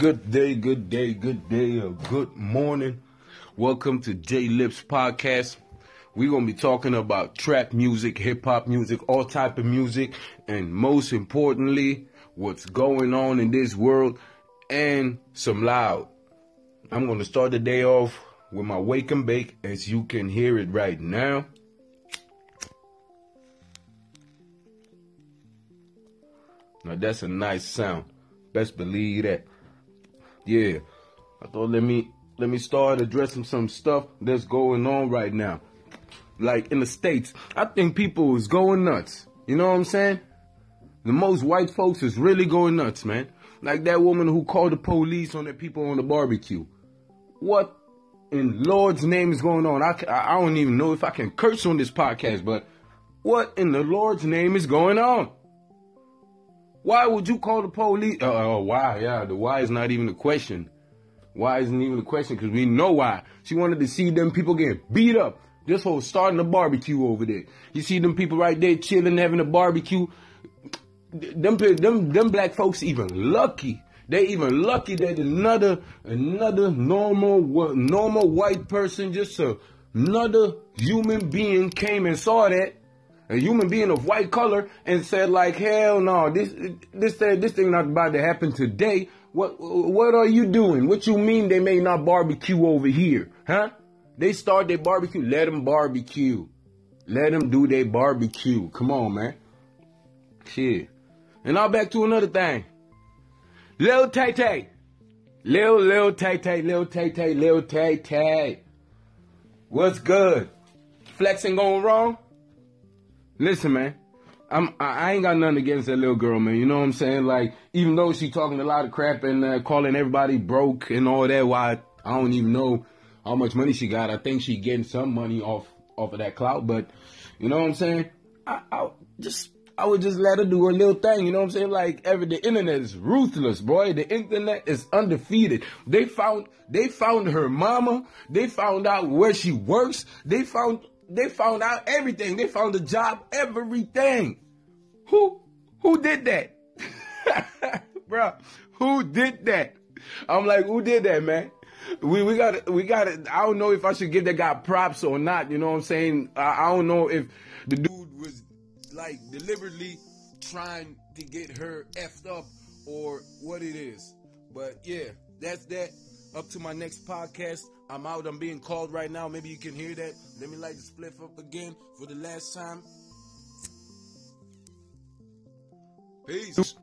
Good day, good day, good day, or good morning. Welcome to J-Lipz Podcast. We're gonna be talking about trap music, hip hop music, all type of music, and most importantly, what's going on in this world, and some loud. I'm gonna start the day off with my wake and bake, as you can hear it right now. Now that's a nice sound. Best believe that. Yeah. I thought let me let me start addressing some stuff that's going on right now. Like in the States, I think people is going nuts. You know what I'm saying? The most white folks is really going nuts, man. Like that woman who called the police on the people on the barbecue. What in Lord's name is going on? I, I don't even know if I can curse on this podcast, but what in the Lord's name is going on? Why would you call the police? Uh, uh, why? Yeah, the why is not even a question. Why isn't even a question? Because we know why. She wanted to see them people get beat up. This whole starting a barbecue over there. You see them people right there chilling, having a barbecue. Them, them, them black folks even lucky. They even lucky that another, another normal, normal white person, just another human being came and saw that a human being of white color and said like, hell no, this this this thing not about to happen today. What what are you doing? What you mean they may not barbecue over here, huh? They start their barbecue. Let them barbecue. Let them do their barbecue. Come on, man. Shit. And now back to another thing. Lil Tay Tay. Lil Lil Tay Tay, Lil Tay Tay, Lil Tay Tay. What's good? Flexing going wrong? Listen, man. I'm I ain't got nothing against that little girl, man. You know what I'm saying? Like, even though she talking a lot of crap and uh, calling everybody broke and all that, why I don't even know how much money she got. I think she getting some money off off of that clout, but you know what I'm saying? I, I just I would just let her do her little thing. You know what I'm saying? Like every the internet is ruthless, boy. The internet is undefeated. They found they found her mama. They found out where she works. They found they found out everything. They found the job, everything. Who who did that? Bro, who did that? I'm like, who did that, man? We we got we got. I don't know if I should give that guy props or not. You know what I'm saying? I, I don't know if the dude was like deliberately trying to get her effed up or what it is. But yeah, that's that. Up to my next podcast. I'm out. I'm being called right now. Maybe you can hear that. Let me light the spliff up again for the last time. Peace.